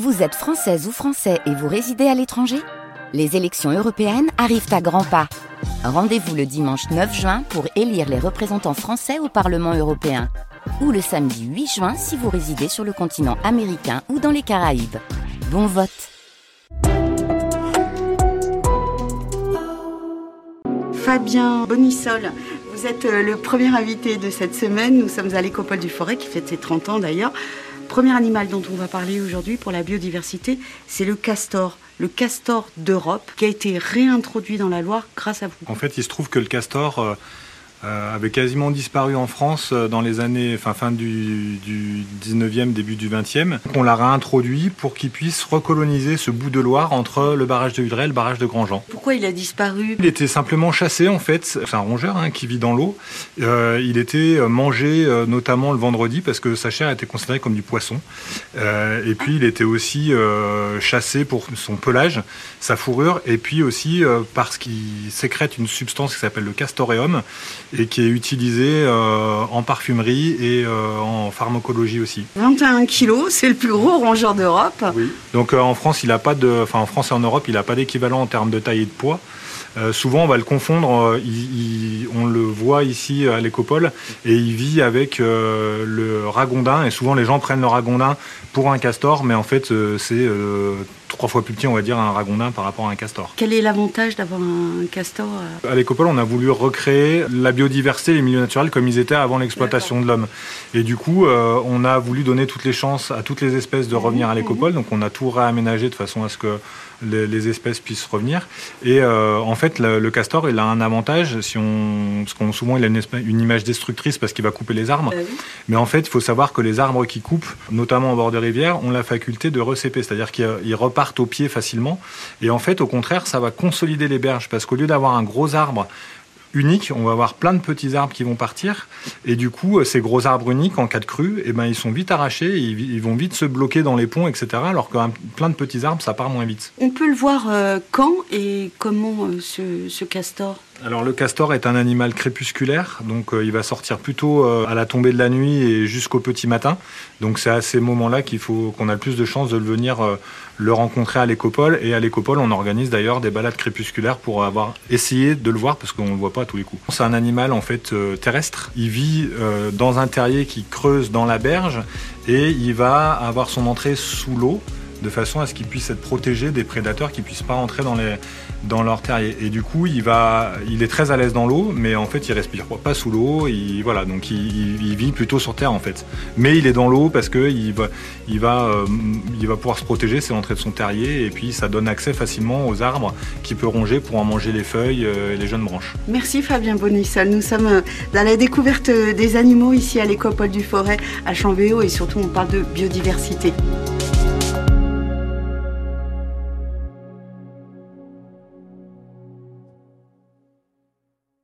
Vous êtes française ou français et vous résidez à l'étranger? Les élections européennes arrivent à grands pas. Rendez-vous le dimanche 9 juin pour élire les représentants français au Parlement européen. Ou le samedi 8 juin si vous résidez sur le continent américain ou dans les Caraïbes. Bon vote Fabien Bonissol, vous êtes euh, le premier invité de cette semaine. Nous sommes à l'Écopole du Forêt, qui fête ses 30 ans d'ailleurs premier animal dont on va parler aujourd'hui pour la biodiversité, c'est le castor. Le castor d'Europe qui a été réintroduit dans la Loire grâce à vous. En fait, il se trouve que le castor euh, euh, avait quasiment disparu en France euh, dans les années, enfin fin du, 19e, début du 20e. On l'a réintroduit pour qu'il puisse recoloniser ce bout de Loire entre le barrage de Hudrel et le barrage de Grandjean. Pourquoi il a disparu? Il était simplement chassé en fait. C'est un rongeur hein, qui vit dans l'eau. Euh, il était mangé notamment le vendredi parce que sa chair était considérée comme du poisson. et puis il était aussi chassé pour son pelage, sa fourrure, et puis aussi parce qu'il sécrète une substance qui s'appelle le castoreum et qui est utilisé euh, en parfumerie et euh, en pharmacologie aussi. 21 kilos, c'est le plus gros rongeur d'Europe. Oui. Donc euh, en France, il a pas de, enfin en France et en Europe, il n'a pas d'équivalent en termes de taille et de poids. souvent, on va le confondre. on le voit ici à l'écopole et il vit avec le ragondin. Et souvent, les gens prennent le ragondin pour un castor, mais en fait, c'est trois fois plus petit, on va dire, un ragondin par rapport à un castor. Quel est l'avantage d'avoir un castor euh À l'écopole, on a voulu recréer la biodiversité et les milieux naturels comme ils étaient avant l'exploitation de l'homme. Et du coup, euh, on a voulu donner toutes les chances à toutes les espèces de revenir à l'écopole. Donc, on a tout réaménagé de façon à ce que les, espèces puissent revenir. Et euh, en fait, le, castor, il a un avantage, si on, parce qu'on souvent il a une, image destructrice parce qu'il va couper les arbres. Ah Mais en fait, il faut savoir que les arbres qui coupent, notamment au bord des rivières, ont la faculté de recéper, c'est-à-dire qu'ils repartent au pied facilement. Et en fait, au contraire, ça va consolider les berges parce qu'au lieu d'avoir un gros arbre unique, on va avoir plein de petits arbres qui vont partir. Et du coup, euh, ces gros arbres uniques, en cas de crue, eh ben, ils sont vite arrachés, ils, vont vite se bloquer dans les ponts, etc. Alors que plein de petits arbres, ça part moins vite. On peut le voir euh, quand et comment euh, ce castor? Alors le castor est un animal crépusculaire, donc euh, il va sortir plutôt euh, à la tombée de la nuit et jusqu'au petit matin. Donc c'est à ces moments-là qu'il faut qu'on a le plus de chances de venir euh, le rencontrer à l'écopole. Et à l'écopole, on organise d'ailleurs des balades crépusculaires pour avoir essayé de le voir parce qu'on ne le voit pas à tous les coups. C'est un animal en fait terrestre. Il vit dans un terrier qui creuse dans la berge et il va avoir son entrée sous l'eau de façon à ce qu'il puisse être protégé des prédateurs qui puissent pas entrer dans, les, leur terrier. Et du coup, il, va, il est très à l'aise dans l'eau, mais en fait, il respire pas sous l'eau. Il, voilà, donc il, vit plutôt sur terre en fait. Mais il est dans l'eau parce qu'il va, il va, euh, il va pouvoir se protéger, c'est l'entrée de son terrier, et puis ça donne accès facilement aux arbres qu'il peut ronger pour en manger les feuilles euh, et les jeunes branches. Merci Fabien Bonissal. Nous sommes euh, dans la découverte des animaux ici à l'écopole du Forêt à Chambéo et surtout on parle de biodiversité.